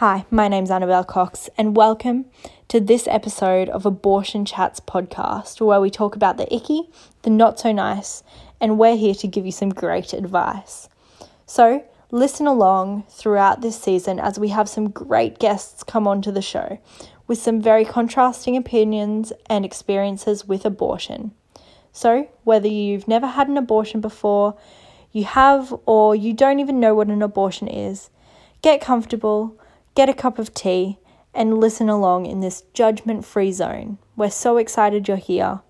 Hi, my name's Annabelle Cox, and welcome to this episode of Abortion Chats podcast, where we talk about the icky, the not so nice, and we're here to give you some great advice. So, listen along throughout this season as we have some great guests come onto the show with some very contrasting opinions and experiences with abortion. So, whether you've never had an abortion before, you have, or you don't even know what an abortion is, get comfortable get a cup of tea, and listen along in this judgment free zone. We're so excited you're here.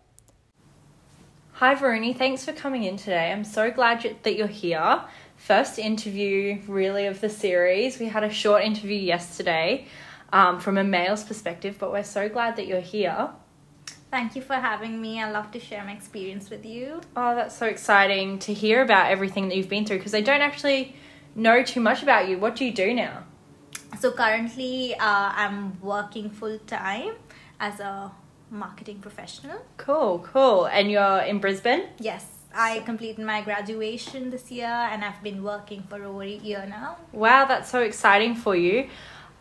Hi, Varuni. Thanks for coming in today. I'm so glad that you're here. First interview, really, of the series. We had a short interview yesterday um, from a male's perspective, but we're so glad that you're here. Thank you for having me. I love to share my experience with you. Oh, that's so exciting to hear about everything that you've been through because I don't actually know too much about you. What do you do now? So currently, uh, I'm working full time as a marketing professional. Cool, cool. And you're in Brisbane? Yes. I completed my graduation this year and I've been working for over a year now. Wow, that's so exciting for you.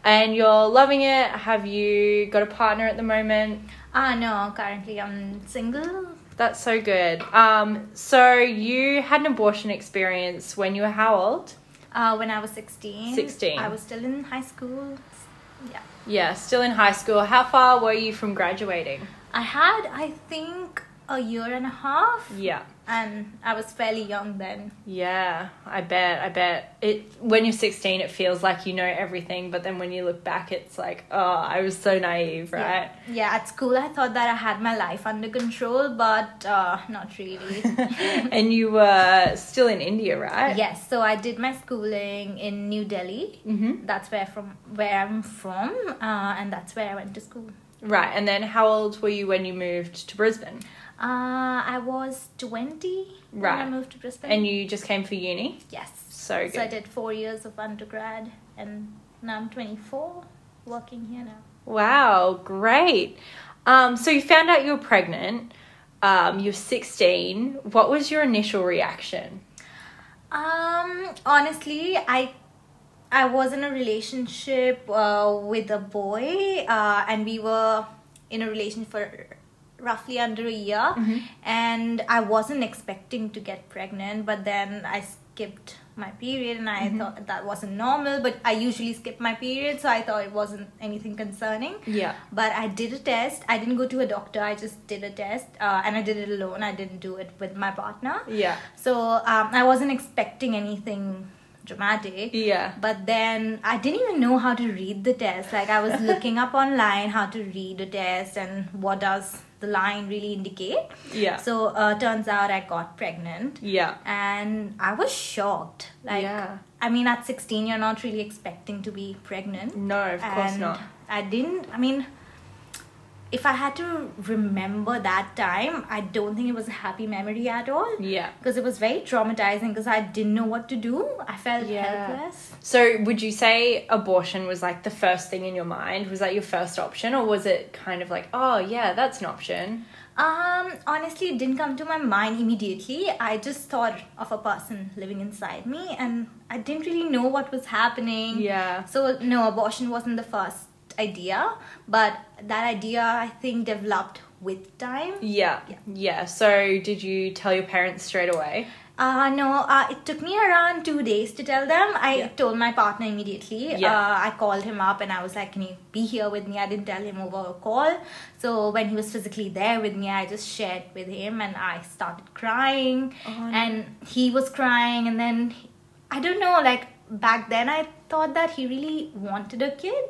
And you're loving it. Have you got a partner at the moment? Ah, uh, no, currently I'm single. That's so good. Um, so you had an abortion experience when you were how old? Uh, when I was 16. 16. I was still in high school. Yeah. Yeah, still in high school. How far were you from graduating? I had, I think, a year and a half. Yeah and I was fairly young then. Yeah, I bet. I bet it. When you're 16, it feels like you know everything, but then when you look back, it's like, oh, I was so naive, right? Yeah, yeah at school, I thought that I had my life under control, but uh, not really. and you were still in India, right? Yes. So I did my schooling in New Delhi. Mm-hmm. That's where from where I'm from, uh, and that's where I went to school. Right. And then, how old were you when you moved to Brisbane? Uh, I was 20 right. when I moved to Brisbane. And you just came for uni? Yes. So good. So I did four years of undergrad and now I'm 24 working here now. Wow, great. Um, so you found out you were pregnant. Um, you're 16. What was your initial reaction? Um, honestly, I I was in a relationship uh, with a boy, uh, and we were in a relationship for roughly under a year mm-hmm. and I wasn't expecting to get pregnant but then I skipped my period and I mm-hmm. thought that wasn't normal but I usually skip my period so I thought it wasn't anything concerning yeah but I did a test I didn't go to a doctor I just did a test uh, and I did it alone I didn't do it with my partner yeah so um, I wasn't expecting anything dramatic. Yeah. But then I didn't even know how to read the test. Like I was looking up online how to read a test and what does the line really indicate. Yeah. So uh, turns out I got pregnant. Yeah. And I was shocked. Like yeah. I mean at 16 you're not really expecting to be pregnant. No, of course not. I didn't I mean if I had to remember that time, I don't think it was a happy memory at all. Yeah. Because it was very traumatizing because I didn't know what to do. I felt yeah. helpless. So, would you say abortion was like the first thing in your mind? Was that your first option, or was it kind of like, oh, yeah, that's an option? Um, honestly, it didn't come to my mind immediately. I just thought of a person living inside me, and I didn't really know what was happening. Yeah. So, no, abortion wasn't the first idea, but that idea I think developed with time. Yeah. Yeah. yeah. So did you tell your parents straight away? Uh, no, uh, it took me around two days to tell them. I yeah. told my partner immediately. Yeah. Uh, I called him up and I was like, Can you be here with me? I didn't tell him over a call. So when he was physically there with me, I just shared with him and I started crying. Oh, no. And he was crying. And then, I don't know, like back then I thought that he really wanted a kid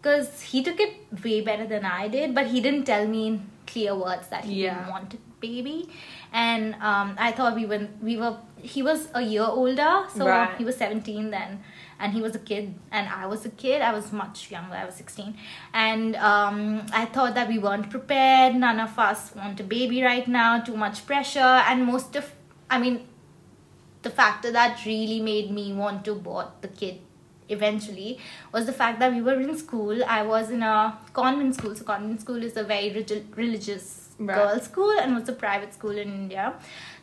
because he took it way better than I did, but he didn't tell me in clear words that he yeah. didn't want a baby. And um, I thought we were we were he was a year older, so right. he was seventeen then, and he was a kid, and I was a kid. I was much younger. I was sixteen, and um, I thought that we weren't prepared. None of us want a baby right now. Too much pressure, and most of I mean, the factor that really made me want to abort the kid eventually was the fact that we were in school. I was in a convent school. So convent school is a very religious right. girls' school and was a private school in India.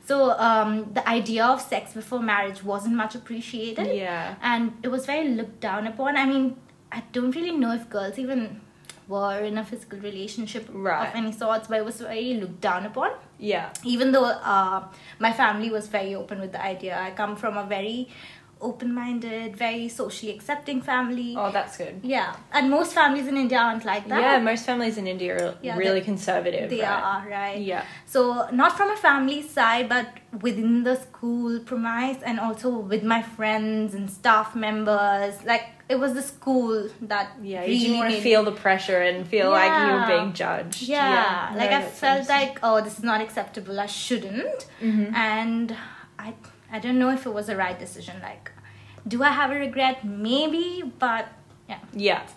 So um, the idea of sex before marriage wasn't much appreciated. Yeah. And it was very looked down upon. I mean, I don't really know if girls even were in a physical relationship Right. of any sorts, but it was very looked down upon. Yeah. Even though uh, my family was very open with the idea, I come from a very open-minded, very socially accepting family. Oh, that's good. Yeah, and most families in India aren't like that. Yeah, most families in India are Yeah, really conservative. they right? are right. Yeah. So not from a family side, but within the school premise, and also with my friends and staff members. Like it was the school that Yeah, you really didn't want to feel the pressure and feel like you were being judged. Yeah, No, like I felt understandable. like oh, this is not acceptable. I shouldn't, Mhm. and I I don't know if it was the right decision. Like, do I have a regret? Maybe, but yeah. Yeah.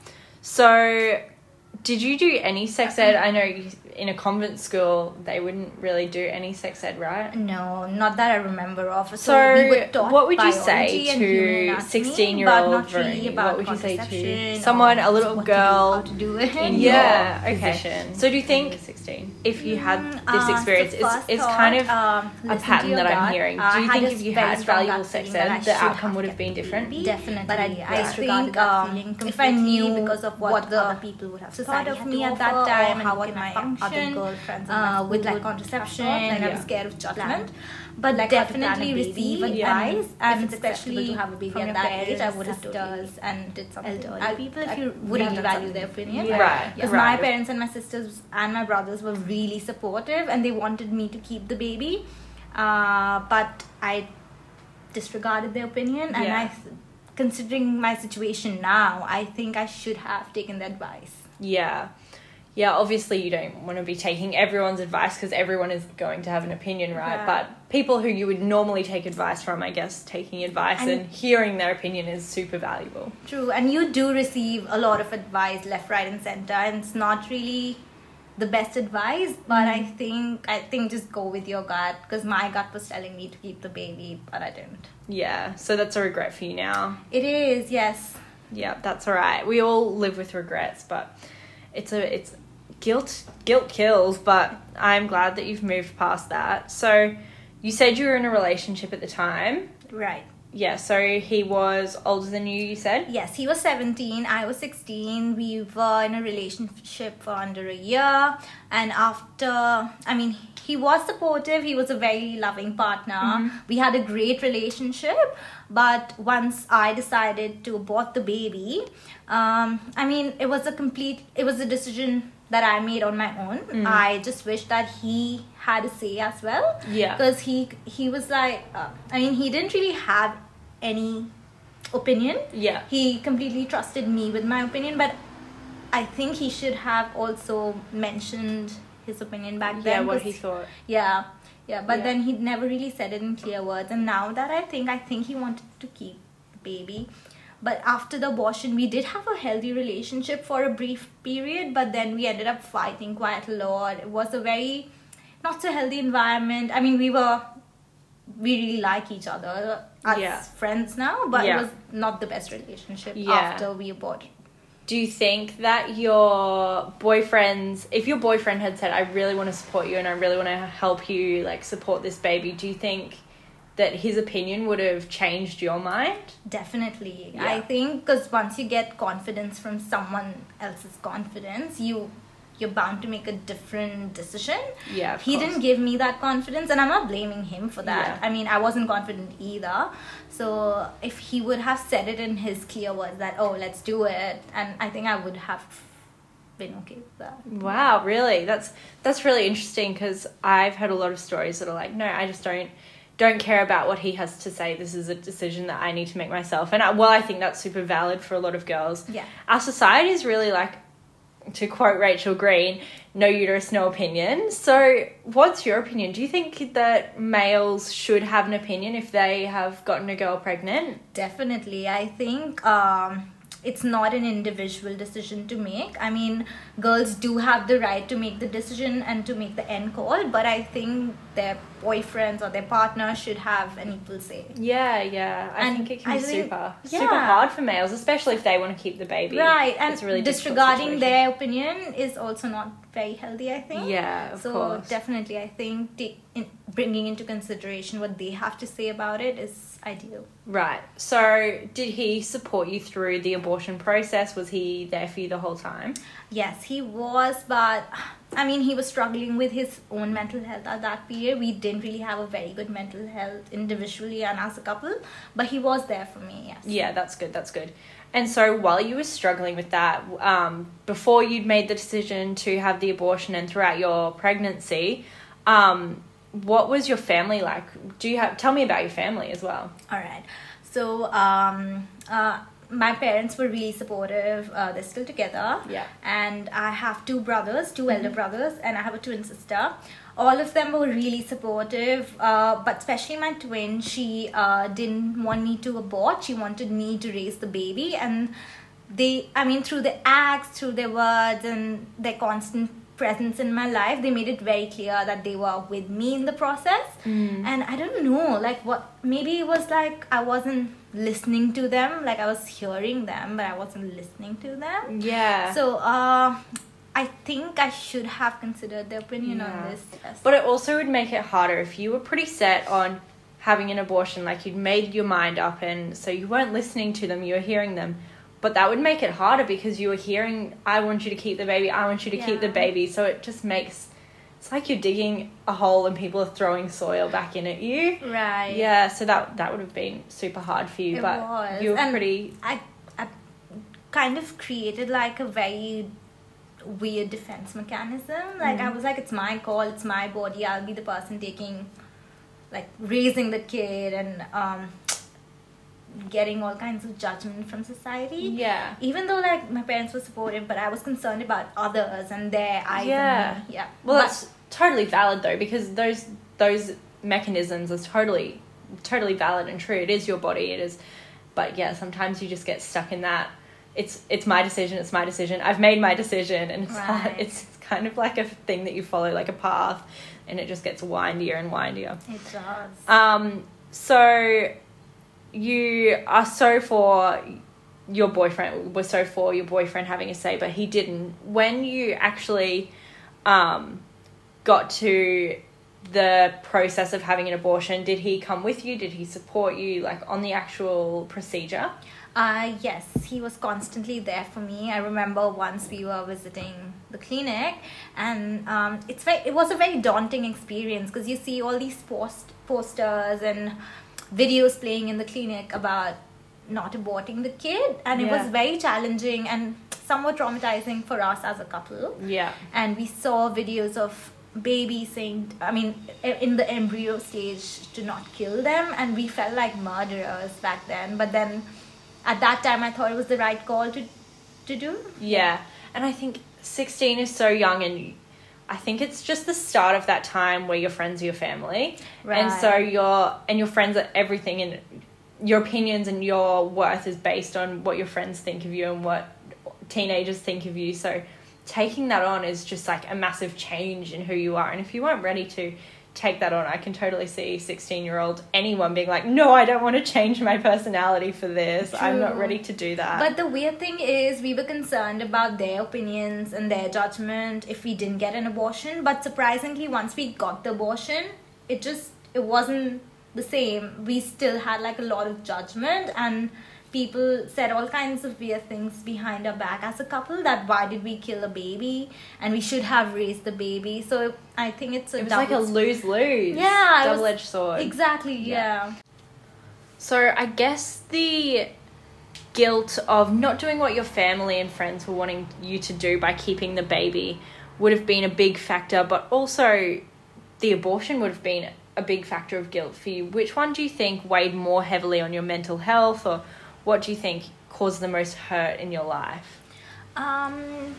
So, did you do any sex ed? Uh-huh. I know you, in a convent school they wouldn't really do any sex ed, right? No, not that I remember of. So, So, we what would you say to 16-year-old really Varuni? What would you say to someone, a little what to do, girl how to do it? In Yeah, your okay. position. So do you think 16 if you had Mm, this uh, so experience, it's, it's kind of um, a pattern that I'm hearing. Do you think if you had valuable sex I ed, the outcome would have been different? Definitely, But I, I I think um, if I knew because of what, the other people would have thought of me at that time and how what would my my function other girlfriends uh, with like contraception have thought, and I Yeah. was scared of judgment. But Like how to plan a definitely baby, receive and advice if and it's especially to have a baby from at your that age, I would have told sisters and did something. elderly I- people if you would have really value their opinion. Yeah. Right, Because right. my parents and my sisters and my brothers were really supportive and they wanted me to keep the baby. Uh, but I disregarded their opinion and Yeah. I, considering my situation now, I think I should have taken the advice. Yeah. Yeah, obviously you don't want to be taking everyone's advice because everyone is going to have an opinion, right? Yeah. But people who you would normally take advice from, I guess, taking advice and, And- hearing their opinion is super valuable. True, and you do receive a lot of advice left, right, and center, and it's not really the best advice. But I mm. think I think just go with your gut because my gut was telling me to keep the baby, but I didn't. Yeah, so that's a regret for you now. It is yes. Yeah, that's all right. We all live with regrets, but it's a it's guilt guilt kills, but I'm glad that you've moved past that. So you said you were in a relationship at the time. Right. Yeah, so he was older than you, you said? Yes, he was 17, I was 16. We were in a relationship for under a year. And after, I mean, he was supportive, he was a very loving partner. We had a great relationship. But once I decided to abort the baby, um, I mean, it was a complete, it was a decision that I made on my own. I just wish that he had a say as well Yeah. because he he was like uh, i mean he didn't really have any opinion Yeah. he completely trusted me with my opinion but i think he should have also mentioned his opinion back then Yeah, what he thought. yeah yeah but Yeah. then he never really said it in clear words and now that i think i think he wanted to keep the baby but after the abortion we did have a healthy relationship for a brief period but then we ended up fighting quite a lot it was a very not so healthy environment i mean we were we really like each other as Yeah. friends now but Yeah. it was not the best relationship Yeah. after we aborted Do you think that your boyfriend's, if your boyfriend had said, I really want to support you and I really want to help you, like, support this baby, do you think that his opinion would have changed your mind? Definitely. Yeah. I think because once you get confidence from someone else's confidence, you you're bound to make a different decision. Yeah, he course. didn't give me that confidence, and I'm not blaming him for that. Yeah. I mean, I wasn't confident either. So if he would have said it in his clear words that, "Oh, let's do it," and I think I would have been okay with that. Wow, really? That's that's really interesting because I've heard a lot of stories that are like, no, I just don't don't care about what he has to say. This is a decision that I need to make myself. And I, well, I think that's super valid for a lot of girls. Yeah. Our society is really like, to quote Rachel Green, no uterus, no opinion. So, what's your opinion? Do you think that males should have an opinion if they have gotten a girl pregnant? Definitely. I think um, it's not an individual decision to make. I mean, girls do have the right to make the decision and to make the end call, but I think their boyfriends or their partner should have an equal say. Yeah, yeah. I And think it can I be think- super, yeah. super hard for males, especially if they want to keep the baby. Right, and It's really disregarding their opinion is also not very healthy, I think. Yeah, of so course. definitely, I think take in, bringing into consideration what they have to say about it is I do. Right. So, did he support you through the abortion process? Was he there for you the whole time? Yes, he was, but I mean, he was struggling with his own mental health at that period. We didn't really have a very good mental health individually and as a couple, but he was there for me, yes. Yeah, that's good. That's good. And so, while you were struggling with that, um, before you'd made the decision to have the abortion and throughout your pregnancy, um, what was your family like? Do you have tell me about your family as well? All right. So, um, uh, my parents were really supportive. Uh, they're still together. Yeah. And I have two brothers, 2 elder brothers, and I have a twin sister. All of them were really supportive, uh, but especially my twin, she uh, didn't want me to abort. She wanted me to raise the baby. And they, I mean, through the acts, through their words, and their constant presence in my life, they made it very clear that they were with me in the process. And I don't know, like what, maybe it was like I wasn't listening to them, like I was hearing them, but I wasn't listening to them. Yeah. So, uh, I think I should have considered their opinion Yeah. on this. Yes. But it also would make it harder if you were pretty set on having an abortion, like you'd made your mind up, and so you weren't listening to them, you were hearing them. But that would make it harder because you were hearing, I want you to keep the baby, I want you to keep the baby. So it just makes, it's like you're digging a hole and people are throwing soil back in at you. right. Yeah, so that that would have been super hard for you, It but was. you were And pretty. I, I kind of created like a very weird defense mechanism. Like I Mhm. was like, it's my call, it's my body. I'll be the person taking, like raising the kid and um, getting all kinds of judgment from society. Yeah. Even though like my parents were supportive, but I was concerned about others and their eyes. Yeah. Yeah. Well, But- that's totally valid though, because those those mechanisms are totally totally valid and true. It is your body. It is, but yeah, sometimes you just get stuck in that. It's it's my decision. It's my decision. I've made my decision, and it's Right. it's kind of like a thing that you follow, like a path, and it just gets windier and windier. it does. Um, so you are so for your boyfriend was so for your boyfriend having a say, but he didn't. When you actually um, got to the process of having an abortion, did he come with you? Did he support you, like on the actual procedure? Uh, yes, he was constantly there for me. I remember once we were visiting the clinic, and um, it's very, it was a very daunting experience because you see all these post posters and videos playing in the clinic about not aborting the kid, and it was very challenging and somewhat traumatizing for us as a couple. Yeah. and we saw videos of babies saying i mean in the embryo stage to not kill them. And we felt like murderers back then. But then at that time i thought it was the right call to to do. Yeah, and I think 16 is so young, and I think it's just the start of that time where your friends are your family, and so your and your friends are everything, and your opinions and your worth is based on what your friends think of you and what teenagers think of you. So taking that on is just like a massive change in who you are, and if you weren't ready to take that on, I can totally see 16 year old anyone being like, no, I don't want to change my personality for this. I'm not ready to do that. but the weird thing is we were concerned about their opinions and their judgment if we didn't get an abortion but surprisingly once we got the abortion it just it wasn't the same we still had like a lot of judgment and people said all kinds of weird things behind our back as a couple that why did we kill a baby and we should have raised the baby so i think it's a it was like a lose lose. Yeah, Double edged sword. exactly Yeah. yeah. So I guess the guilt of not doing what your family and friends were wanting you to do by keeping the baby would have been a big factor, but also the abortion would have been a big factor of guilt for you. Which one do you think weighed more heavily on your mental health, or what do you think caused the most hurt in your life? Um,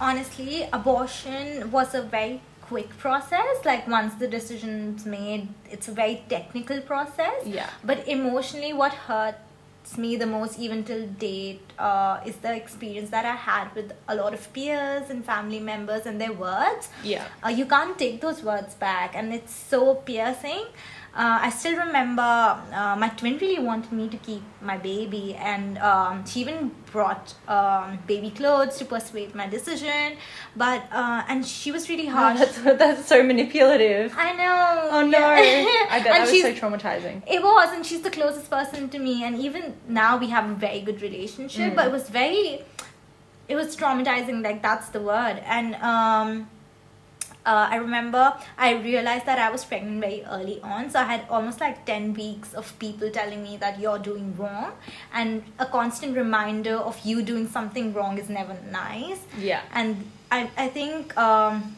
honestly, abortion was a very quick process. Like once the decision's made, it's a very technical process. Yeah. But emotionally, what hurts me the most, even till date, uh, is the experience that I had with a lot of peers and family members and their words. Yeah. Uh, you can't take those words back, and it's so piercing. Uh, I still remember uh, my twin really wanted me to keep my baby, and um, she even brought um, baby clothes to persuade my decision. But uh, and she was really Oh, that's, that's so manipulative. I know. Oh no. yeah. I bet that was so traumatizing. it was, and she's the closest person to me. And even now, we have a very good relationship. Mm. But it was very, it was traumatizing. Like that's the word. And um, uh, I remember I realized that I was pregnant very early on. So I had almost like ten weeks of people telling me that you're doing wrong, and a constant reminder of you doing something wrong is never nice Yeah. and I, I think um,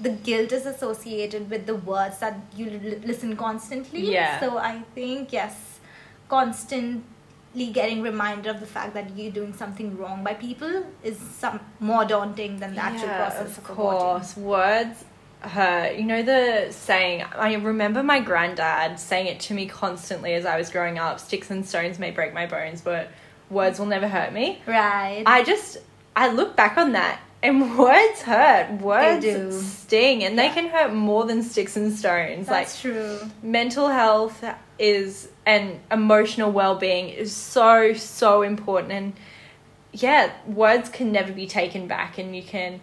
the guilt is associated with the words that you l- listen constantly Yeah. so i think yes constantly getting reminded of the fact that you're doing something wrong by people is some more daunting than the actual Yeah, process of of, course. Words hurt. You know the saying. I remember my granddad saying it to me constantly as I was growing up. Sticks and stones may break my bones, but words will never hurt me. right I just I look back on that and words hurt. Words sting and they can hurt more than sticks and stones. that's true. mental health is and emotional well-being is so so important. And yeah, words can never be taken back and you can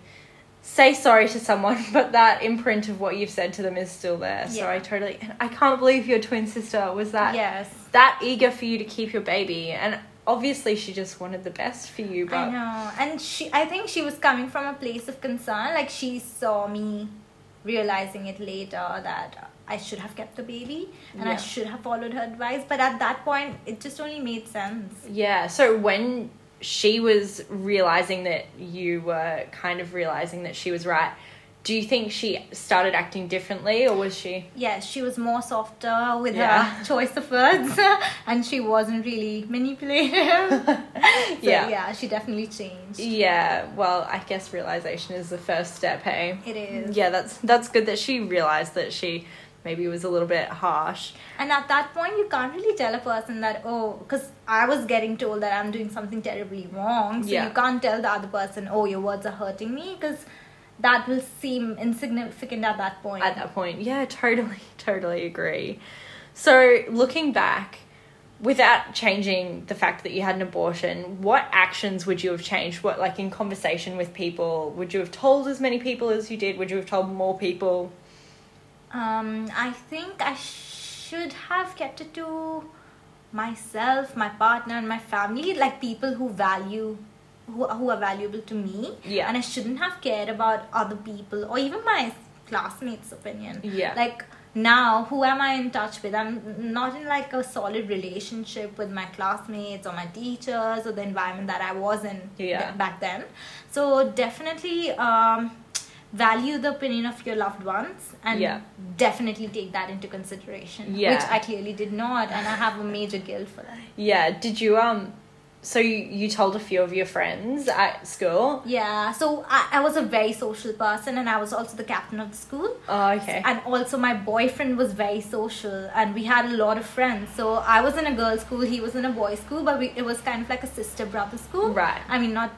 say sorry to someone but that imprint of what you've said to them is still there. So I totally I can't believe your twin sister was that yes. that eager for you to keep your baby. And obviously she just wanted the best for you I but know. And she I think she was coming from a place of concern. Like she saw me realizing it later that I should have kept the baby and I should have followed her advice. But at that point it just only made sense. yeah so when she was realizing that you were kind of realizing that she was right do you think she started acting differently or was she Yes, she was more softer with Yeah. her choice of words and she wasn't really manipulative. so, Yeah. yeah. she definitely changed. yeah well i guess realization is the first step hey It is. yeah that's that's good that she realized that she maybe was a little bit harsh And at that point, you can't really tell a person that, oh, because I was getting told that I'm doing something terribly wrong. So Yeah. you can't tell the other person, oh, your words are hurting me, because that will seem insignificant at that point. at that point. Yeah, totally, totally agree. So, looking back, without changing the fact that you had an abortion, what actions would you have changed? What, like in conversation with people, would you have told as many people as you did? Would you have told more people? Um, I think I should have kept it to myself, my partner, and my family, like people who value, who, who are valuable to me. Yeah. And I shouldn't have cared about other people or even my classmates' opinion. Yeah. Like now, who am I in touch with? I'm not in like a solid relationship with my classmates or my teachers or the environment that I was in Yeah. back then. So definitely. Um, value the opinion of your loved ones and Yeah. definitely take that into consideration Yeah. which i clearly did not and i have a major guilt for that Yeah, did you, um, so you, you told a few of your friends at school? yeah so I, I was a very social person and i was also the captain of the school Oh, okay. and also my boyfriend was very social and we had a lot of friends so i was in a girls school he was in a boys school but we, it was kind of like a sister brother school Right. i mean not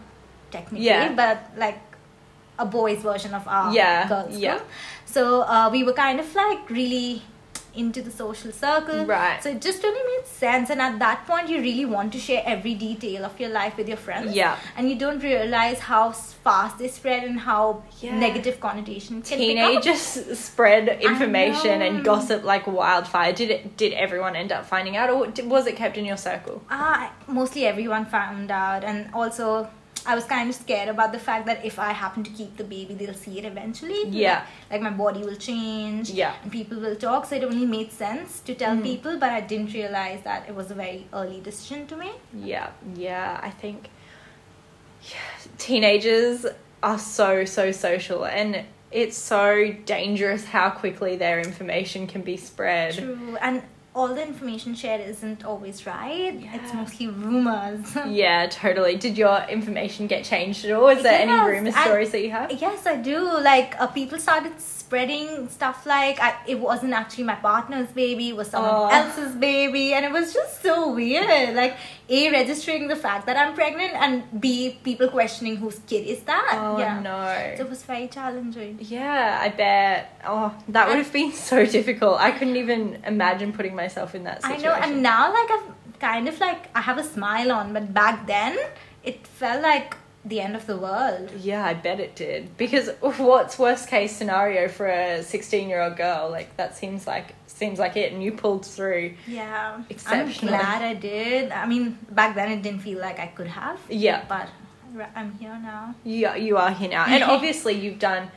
technically Yeah. but like a boys version of our Yeah, girls school yeah. so uh, we were kind of like really into the social circle Right. so it just really made sense and at that point you really want to share every detail of your life with your friends Yeah. and you don't realize how fast they spread and how Yeah. negative connotations can pick up. Teenagers spread information and gossip like wildfire. Did it? Did everyone end up finding out, or was it kept in your circle? Ah, mostly everyone found out, and also I was kind of scared about the fact that if I happen to keep the baby, they'll see it eventually. Yeah. Like, my body will change. Yeah. And people will talk, so it only made sense to tell Mhm. people, but I didn't realize that it was a very early decision to make. Yeah, yeah. I think yeah, teenagers are so so social, and it's so dangerous how quickly their information can be spread. True. And all the information shared isn't always right. It's mostly rumors. Yeah, totally. Did your information get changed at all? Is there any Yes, rumor I- stories that you have? Yes, I do. Like uh, people started spreading stuff like I, it wasn't actually my partner's baby, it was someone Oh. else's baby, and it was just so weird. Like a registering the fact that I'm pregnant, and b people questioning whose kid is that. Oh yeah. no. So it was very challenging. Yeah, I bet. Oh, that would have been so difficult. I couldn't even imagine putting myself in that I situation. know, and now like I've kind of like I have a smile on, but back then it felt like the end of the world. Yeah, I bet it did. Because what's worst case scenario for a 16 year old girl? Like that seems like seems like it, and you pulled through. Yeah, Exceptional. I'm glad I did. I mean, back then it didn't feel like I could have. Yeah, but I'm here now. you you are here now, and obviously you've done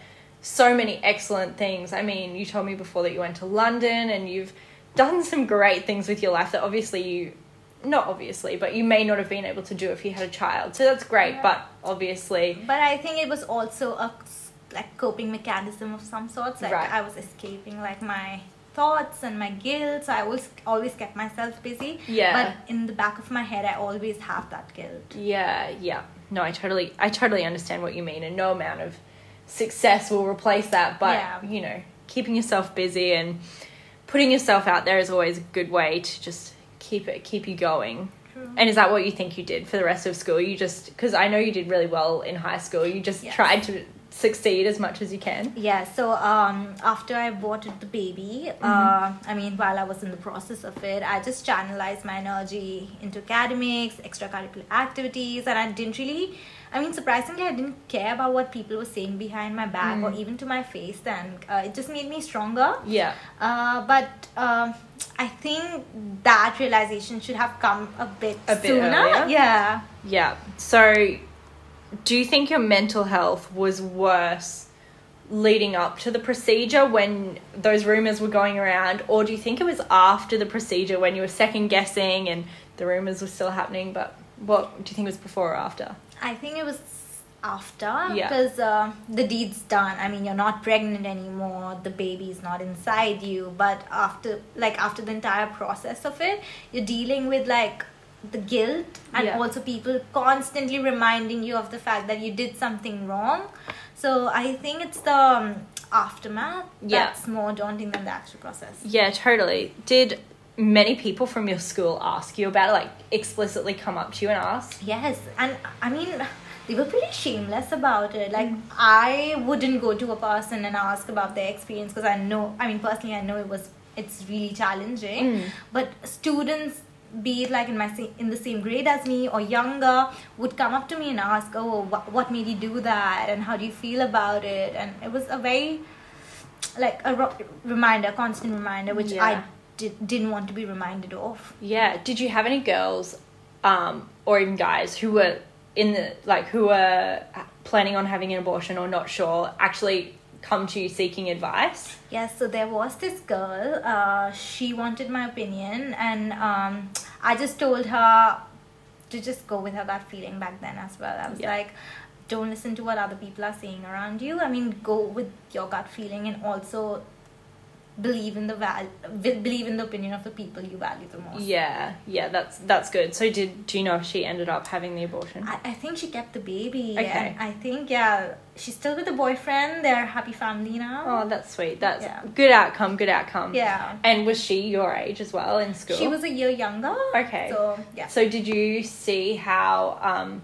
so many excellent things. I mean, you told me before that you went to London, and you've done some great things with your life that obviously you. Not obviously, but you may not have been able to do if you had a child. So that's great, Yeah. but obviously, But I think it was also a like coping mechanism of some sorts. Like Right. I was escaping like my thoughts and my guilt. So I always always kept myself busy. Yeah. But in the back of my head, I always have that guilt. Yeah, yeah. No, I totally I totally understand what you mean and no amount of success will replace that, but Yeah. you know, keeping yourself busy and putting yourself out there is always a good way to just keep it keep you going. True. And is that what you think you did for the rest of school? You just cuz I know you did really well in high school. You just Yes. tried to succeed as much as you can. Yeah, so um, after I aborted the baby, Mm-hmm. uh, I mean, while I was in the process of it, I just channelized my energy into academics, extracurricular activities, and I didn't really, I mean, surprisingly, I didn't care about what people were saying behind my back or Mm. even to my face, then. uh, it just made me stronger. Yeah. Uh, but um, I think that realization should have come a bit, A bit sooner. earlier? Yeah. Yeah. So, do you think your mental health was worse leading up to the procedure when those rumors were going around, or do you think it was after the procedure when you were second guessing and the rumors were still happening? But what do you think was before or after? I think it was after Yeah. because uh, the deed's done. I mean, you're not pregnant anymore. The baby's not inside you. But after, like, after the entire process of it, you're dealing with like the guilt and Yeah. also people constantly reminding you of the fact that you did something wrong. So I think it's the um, aftermath Yeah. that's more daunting than the actual process. Yeah, totally. Did many people from your school ask you about it, like explicitly come up to you and ask? Yes, and I mean, they were pretty shameless about it. Like, Mm. I wouldn't go to a person and ask about their experience because I know, I mean, personally, I know it was, it's really challenging. Mm. But students, be it like in my in the same grade as me or younger, would come up to me and ask, "Oh, what, what made you do that? And how do you feel about it?" And it was a very like a ro- reminder, constant reminder, which Yeah. I did, didn't want to be reminded of. Yeah. Did you have any girls, um, or even guys who were in the like who were planning on having an abortion or not sure actually come to you seeking advice? Yes, so there was this girl. Uh, she wanted my opinion, and um, I just told her to just go with her gut feeling back then as well. I was Yeah. like, don't listen to what other people are saying around you. I mean, go with your gut feeling, and also believe in the val- believe in the opinion of the people you value the most. Yeah. Yeah. That's that's good. So did do you know if she ended up having the abortion? I, I think she kept the baby. Okay. I think yeah, she's still with the boyfriend. They're a happy family now. Oh, that's sweet. That's Yeah. good outcome. Good outcome. yeah. And was she your age as well in school? She was a year younger. Okay. So yeah. So did you see how um,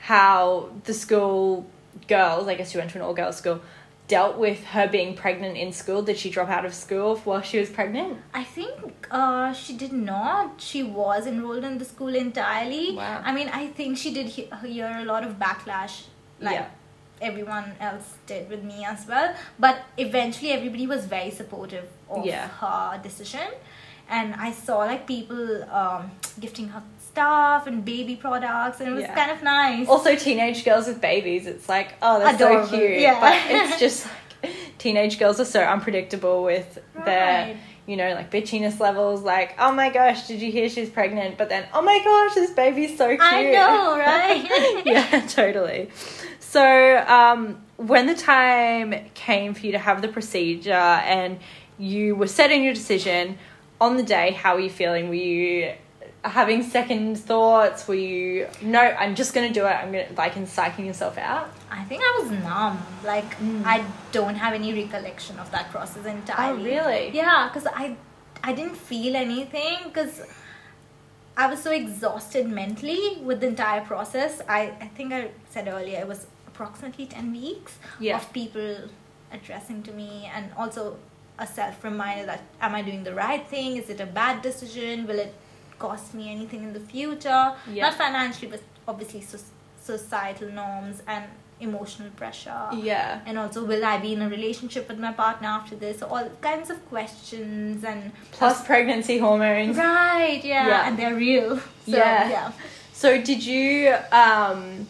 how the school girls, I guess you went to an all girls school, dealt with her being pregnant in school? Did she drop out of school while she was pregnant? I think uh, she did not. She was enrolled in the school entirely. Wow. I mean, I think she did he- hear a lot of backlash, like Yeah. everyone else did with me as well. But eventually, everybody was very supportive of Yeah. her decision. And I saw like people um, gifting her stuff and baby products, and it was Yeah. kind of nice. Also, teenage girls with babies. It's like, oh, that's Adorable, so cute. yeah. But it's just like teenage girls are so unpredictable with their, you know, like bitchiness levels. Like, oh my gosh, did you hear she's pregnant? But then, oh my gosh, this baby's so cute. I know, right? yeah, totally. So, um, when the time came for you to have the procedure and you were set in your decision on the day, how were you feeling? Were you having second thoughts? Were you no? I'm just gonna do it. I'm gonna like in psyching yourself out. I think I was numb. Like mm. I don't have any recollection of that process entirely. Oh, really? Yeah, because I I didn't feel anything because I was so exhausted mentally with the entire process. I I think I said earlier it was approximately ten weeks Yeah. of people addressing to me and also a self reminder that am I doing the right thing? Is it a bad decision? Will it cost me anything in the future? Yeah. Not financially, but obviously so- societal norms and emotional pressure. Yeah. And also, will I be in a relationship with my partner after this? All kinds of questions and Plus pregnancy hormones. right, yeah, Yeah. and they're real. So, Yeah. yeah. So did you um,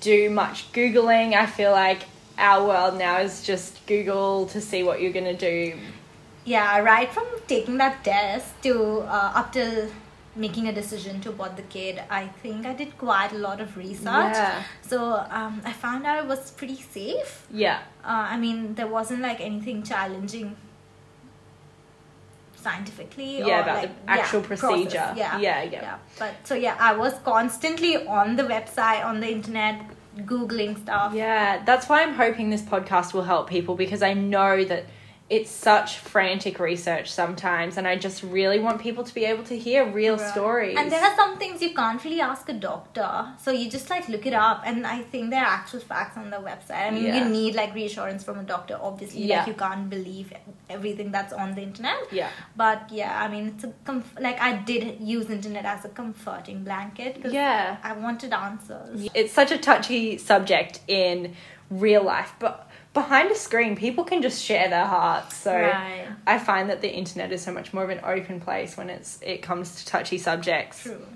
do much googling? I feel like our world now is just Google to see what you're gonna do. Yeah, right from taking that test to uh, up till making a decision to abort the kid, I think I did quite a lot of research. Yeah. So um, I found out it was pretty safe. Yeah. Uh, I mean, there wasn't like anything challenging scientifically. Yeah, or, about like, the actual yeah, procedure. process. Yeah. Yeah, yeah. But so yeah, I was constantly on the website, on the internet, googling stuff. Yeah, that's why I'm hoping this podcast will help people because I know that it's such frantic research sometimes, and I just really want people to be able to hear real Right. stories. And there are some things you can't really ask a doctor, so you just like look it up. And I think there are actual facts on the website. I mean, Yeah. you need like reassurance from a doctor, obviously. Yeah. Like you can't believe everything that's on the internet. yeah, But yeah, I mean, it's a comf- like I did use internet as a comforting blanket. yeah. I wanted answers. It's such a touchy subject in real life, but behind a screen, people can just share their hearts. So Right. I find that the internet is so much more of an open place when it's it comes to touchy subjects. True.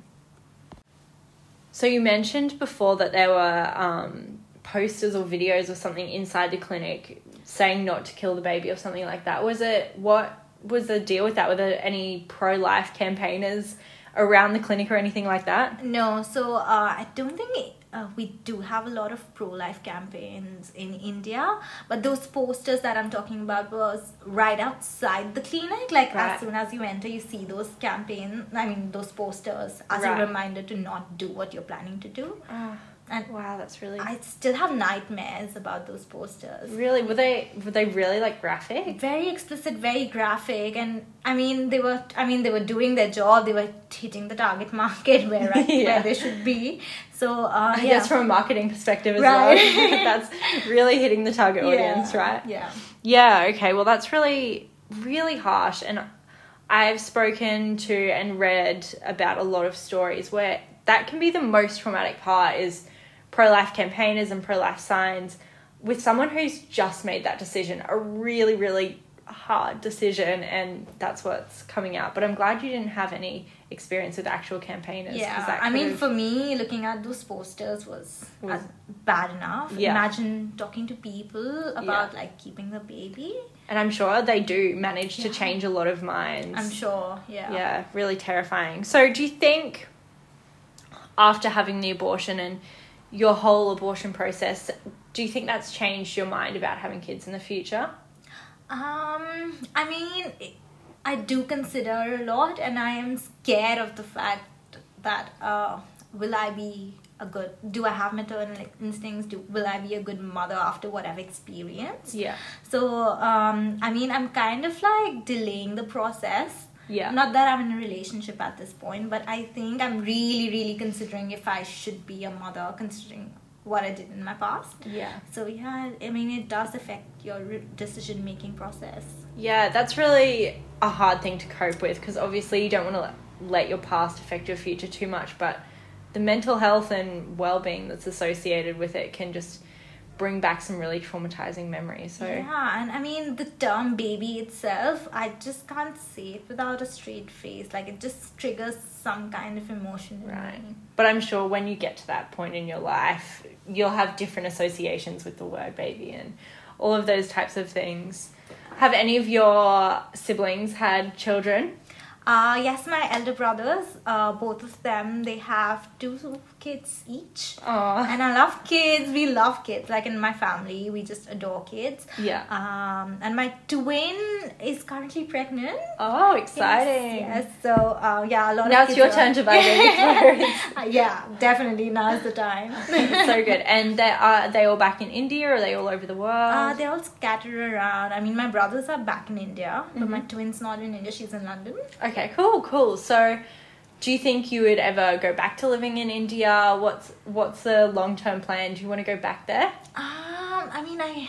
So you mentioned before that there were um, posters or videos or something inside the clinic saying not to kill the baby or something like that. Was it what was the deal with that? Were there any pro life campaigners around the clinic or anything like that? No, so uh, I don't think uh, we do have a lot of pro-life campaigns in India, but those posters that I'm talking about was right outside the clinic. Like Right. as soon as you enter, you see those campaigns. I mean, those posters as Right. a reminder to not do what you're planning to do. And wow, that's really I still have nightmares about those posters. really were they were they really like graphic? very explicit very graphic and i mean they were i mean they were doing their job they were hitting the target market where I, Yeah. where they should be so uh I yeah guess from a marketing perspective as Right. well. that's really hitting the target audience, Yeah, right? yeah Yeah, okay. Well, that's really, really harsh. And I've spoken to and read about a lot of stories where that can be the most traumatic part is pro life campaigners and pro life signs with someone who's just made that decision, a really, really hard decision, and that's what's coming out. But I'm glad you didn't have any experience with actual campaigners. yeah i mean for me looking at those posters was, Was- uh, bad enough Yeah. imagine talking to people about like keeping the baby and I'm sure they do manage to Yeah. change a lot of minds. i'm sure yeah yeah, really terrifying. So, do you think after having the abortion and your whole abortion process, do you think that's changed your mind about having kids in the future? Um, I mean, I do consider a lot, and I am scared of the fact that uh, will I be a good? Do I have maternal instincts? Do will I be a good mother after what I've experienced? Yeah. So, um, I mean, I'm kind of like delaying the process. Yeah. Not that I'm in a relationship at this point, but I think I'm really, really considering if I should be a mother, considering what I did in my past. Yeah. So yeah, I mean it does affect your decision making process. Yeah, that's really a hard thing to cope with because obviously you don't want to let, let your past affect your future too much, but the mental health and well being that's associated with it can just bring back some really traumatizing memories. So, Yeah, and I mean the term baby itself, I just can't say it without a straight face. Like it just triggers some kind of emotion in Right. me. But I'm sure when you get to that point in your life, you'll have different associations with the word baby and all of those types of things. Have any of your siblings had children? Uh, yes, my elder brothers, uh, both of them, they have two kids each. Aw. And I love kids. We love kids. Like in my family, we just adore kids. Yeah. Um, and my twin is currently pregnant. Oh, exciting. Yes. So, uh, yeah, a lot Now it's your are- turn to buy baby. Uh, yeah, definitely. Now is the time. so good. And they are they all back in India or are they all over the world? Uh, they're all scattered around. I mean, my brothers are back in India, but Mm-hmm. my twin's not in India. She's in London. okay, cool, cool. So do you think you would ever go back to living in India? What's what's the long term plan? Do you want to go back there? Um, I mean, I,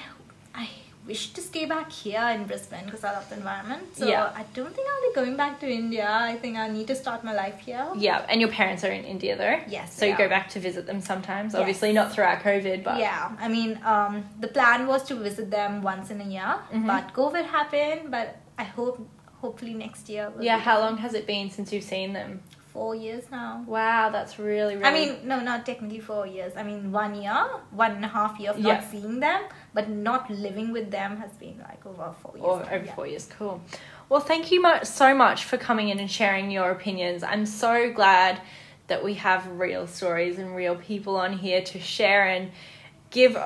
I wish to stay back here in Brisbane because I love the environment. So Yeah. I don't think I'll be going back to India. I think I need to start my life here. Yeah, and your parents are in India though. Yes, So you go back to visit them sometimes. Yes. Obviously not throughout COVID, but Yeah, I mean, um, the plan was to visit them once in a year, Mhm. but COVID happened. But I hope, hopefully next year. yeah. How long has it been since you've seen them? Four years now. Wow, that's really really. I mean, no, not technically four years. I mean, one year, one and a half year of Yeah. not seeing them, but not living with them has been like over four years. or over yeah. four years. Cool. Well, thank you so much for coming in and sharing your opinions. I'm so glad that we have real stories and real people on here to share and give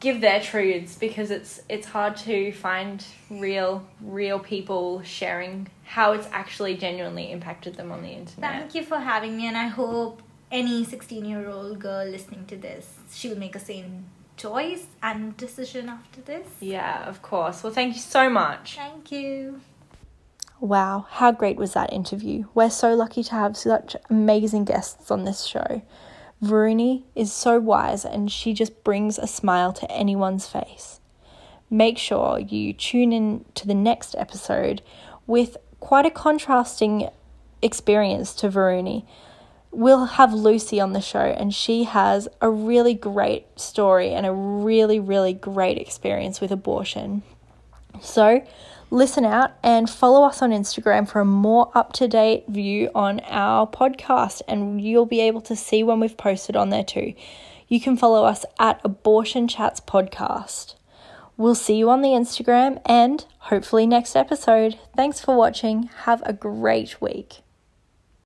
give their truths because it's it's hard to find real real people sharing how it's actually genuinely impacted them on the internet. Thank you for having me, and I hope any 16 year old girl listening to this, she'll make a same choice and decision after this. Yeah, of course. Well, thank you so much. Thank you. Wow, how great was that interview? We're so lucky to have such amazing guests on this show. Varuni is so wise and she just brings a smile to anyone's face. Make sure you tune in to the next episode with quite a contrasting experience to Varuni. We'll have Lucy on the show, and she has a really great story and a really, really great experience with abortion. So, listen out and follow us on Instagram for a more up to date view on our podcast, and you'll be able to see when we've posted on there too. You can follow us at Abortion Chats Podcast. We'll see you on the Instagram and hopefully next episode. Thanks for watching. Have a great week.